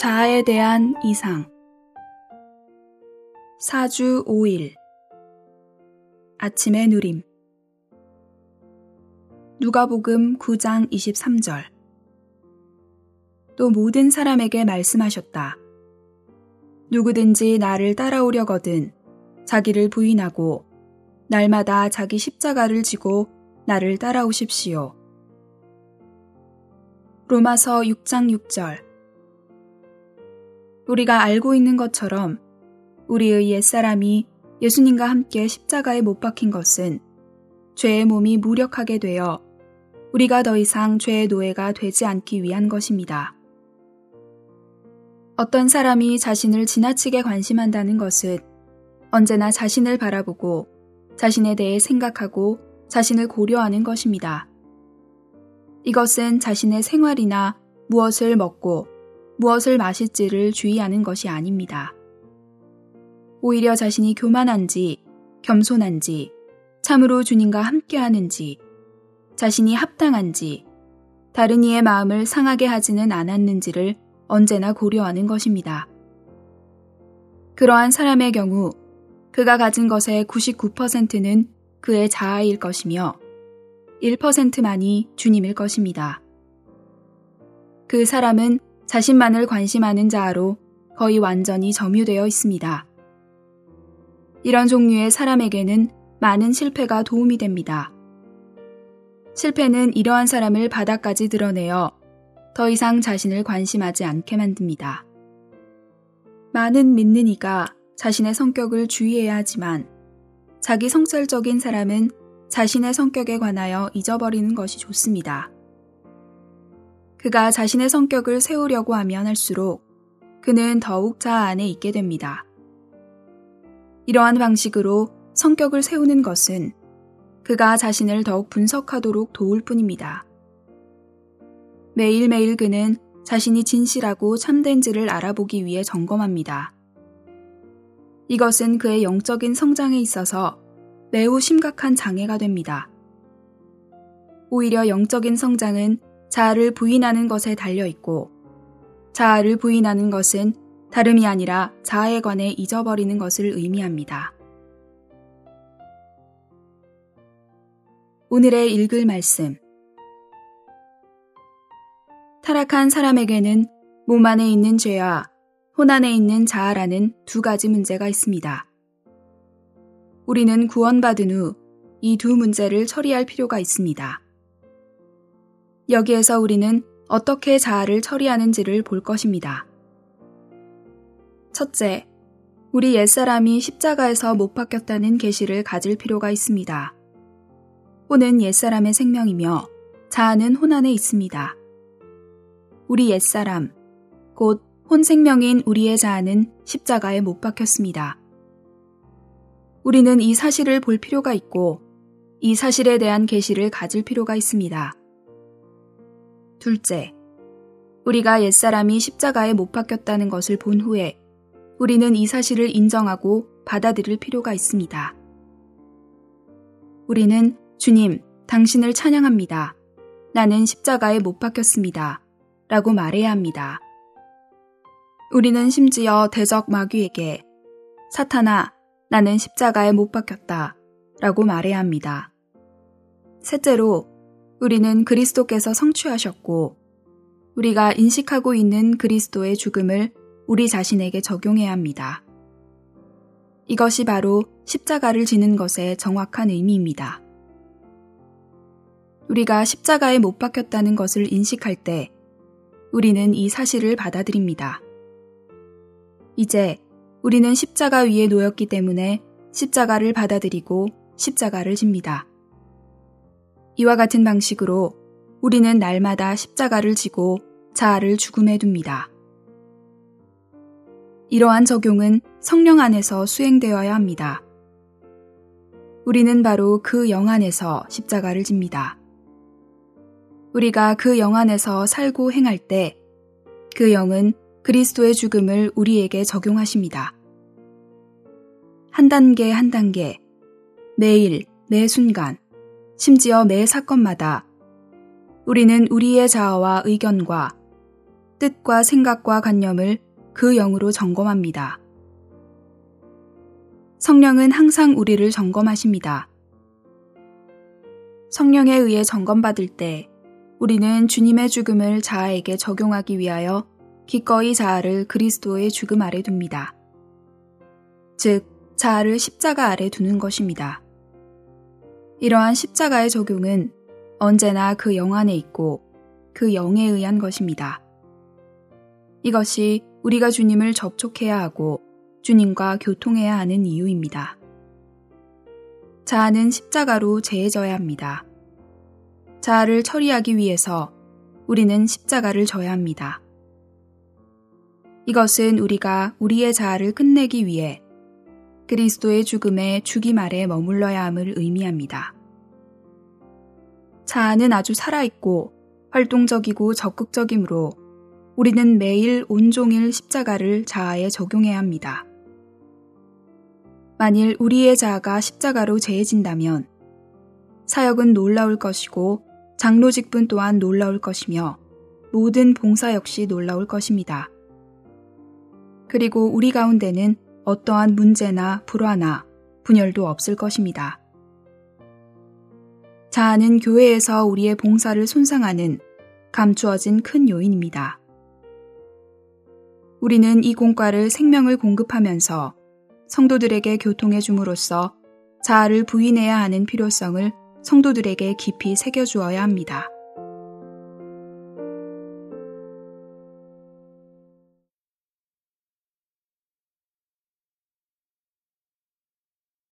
자아에 대한 이상. 4주 5일. 아침의 누림. 누가복음 9장 23절. 또 모든 사람에게 말씀하셨다. 누구든지 나를 따라오려거든 자기를 부인하고 날마다 자기 십자가를 지고 나를 따라오십시오. 로마서 6장 6절 우리가 알고 있는 것처럼 우리의 옛사람이 예수님과 함께 십자가에 못 박힌 것은 죄의 몸이 무력하게 되어 우리가 더 이상 죄의 노예가 되지 않기 위한 것입니다. 어떤 사람이 자신을 지나치게 관심한다는 것은 언제나 자신을 바라보고 자신에 대해 생각하고 자신을 고려하는 것입니다. 이것은 자신의 생활이나 무엇을 먹고 무엇을 마실지를 주의하는 것이 아닙니다. 오히려 자신이 교만한지, 겸손한지, 참으로 주님과 함께하는지, 자신이 합당한지, 다른 이의 마음을 상하게 하지는 않았는지를 언제나 고려하는 것입니다. 그러한 사람의 경우 그가 가진 것의 99%는 그의 자아일 것이며 1%만이 주님일 것입니다. 그 사람은 자신만을 관심하는 자아로 거의 완전히 점유되어 있습니다. 이런 종류의 사람에게는 많은 실패가 도움이 됩니다. 실패는 이러한 사람을 바닥까지 드러내어 더 이상 자신을 관심하지 않게 만듭니다. 많은 믿는 이가 자신의 성격을 주의해야 하지만 자기 성찰적인 사람은 자신의 성격에 관하여 잊어버리는 것이 좋습니다. 그가 자신의 성격을 세우려고 하면 할수록 그는 더욱 자아 안에 있게 됩니다. 이러한 방식으로 성격을 세우는 것은 그가 자신을 더욱 분석하도록 도울 뿐입니다. 매일매일 그는 자신이 진실하고 참된지를 알아보기 위해 점검합니다. 이것은 그의 영적인 성장에 있어서 매우 심각한 장애가 됩니다. 오히려 영적인 성장은 자아를 부인하는 것에 달려 있고 자아를 부인하는 것은 다름이 아니라 자아에 관해 잊어버리는 것을 의미합니다. 오늘의 읽을 말씀 타락한 사람에게는 몸 안에 있는 죄와 혼 안에 있는 자아라는 두 가지 문제가 있습니다. 우리는 구원받은 후 이 두 문제를 처리할 필요가 있습니다. 여기에서 우리는 어떻게 자아를 처리하는지를 볼 것입니다. 첫째, 우리 옛사람이 십자가에서 못 박혔다는 계시를 가질 필요가 있습니다. 혼은 옛사람의 생명이며 자아는 혼 안에 있습니다. 우리 옛사람, 곧 혼 생명인 우리의 자아는 십자가에 못 박혔습니다. 우리는 이 사실을 볼 필요가 있고 이 사실에 대한 계시를 가질 필요가 있습니다. 둘째, 우리가 옛사람이 십자가에 못 박혔다는 것을 본 후에 우리는 이 사실을 인정하고 받아들일 필요가 있습니다. 우리는 주님, 당신을 찬양합니다. 나는 십자가에 못 박혔습니다. 라고 말해야 합니다. 우리는 심지어 대적 마귀에게 사탄아, 나는 십자가에 못 박혔다. 라고 말해야 합니다. 셋째로, 우리는 그리스도께서 성취하셨고 우리가 인식하고 있는 그리스도의 죽음을 우리 자신에게 적용해야 합니다. 이것이 바로 십자가를 지는 것의 정확한 의미입니다. 우리가 십자가에 못 박혔다는 것을 인식할 때 우리는 이 사실을 받아들입니다. 이제 우리는 십자가 위에 놓였기 때문에 십자가를 받아들이고 십자가를 집니다. 이와 같은 방식으로 우리는 날마다 십자가를 지고 자아를 죽음에 둡니다. 이러한 적용은 성령 안에서 수행되어야 합니다. 우리는 바로 그 영 안에서 십자가를 집니다. 우리가 그 영 안에서 살고 행할 때 그 영은 그리스도의 죽음을 우리에게 적용하십니다. 한 단계 한 단계, 매일, 매 순간, 심지어 매 사건마다 우리는 우리의 자아와 의견과 뜻과 생각과 관념을 그 영으로 점검합니다. 성령은 항상 우리를 점검하십니다. 성령에 의해 점검받을 때 우리는 주님의 죽음을 자아에게 적용하기 위하여 기꺼이 자아를 그리스도의 죽음 아래 둡니다. 즉, 자아를 십자가 아래 두는 것입니다. 이러한 십자가의 적용은 언제나 그 영 안에 있고 그 영에 의한 것입니다. 이것이 우리가 주님을 접촉해야 하고 주님과 교통해야 하는 이유입니다. 자아는 십자가로 재해져야 합니다. 자아를 처리하기 위해서 우리는 십자가를 져야 합니다. 이것은 우리가 우리의 자아를 끝내기 위해 그리스도의 죽음에 죽임 아래 머물러야 함을 의미합니다. 자아는 아주 살아있고 활동적이고 적극적이므로 우리는 매일 온종일 십자가를 자아에 적용해야 합니다. 만일 우리의 자아가 십자가로 재해진다면 사역은 놀라울 것이고 장로직분 또한 놀라울 것이며 모든 봉사 역시 놀라울 것입니다. 그리고 우리 가운데는 어떠한 문제나 불화나 분열도 없을 것입니다. 자아는 교회에서 우리의 봉사를 손상하는 감추어진 큰 요인입니다. 우리는 이 공과를 생명을 공급하면서 성도들에게 교통해 줌으로써 자아를 부인해야 하는 필요성을 성도들에게 깊이 새겨주어야 합니다.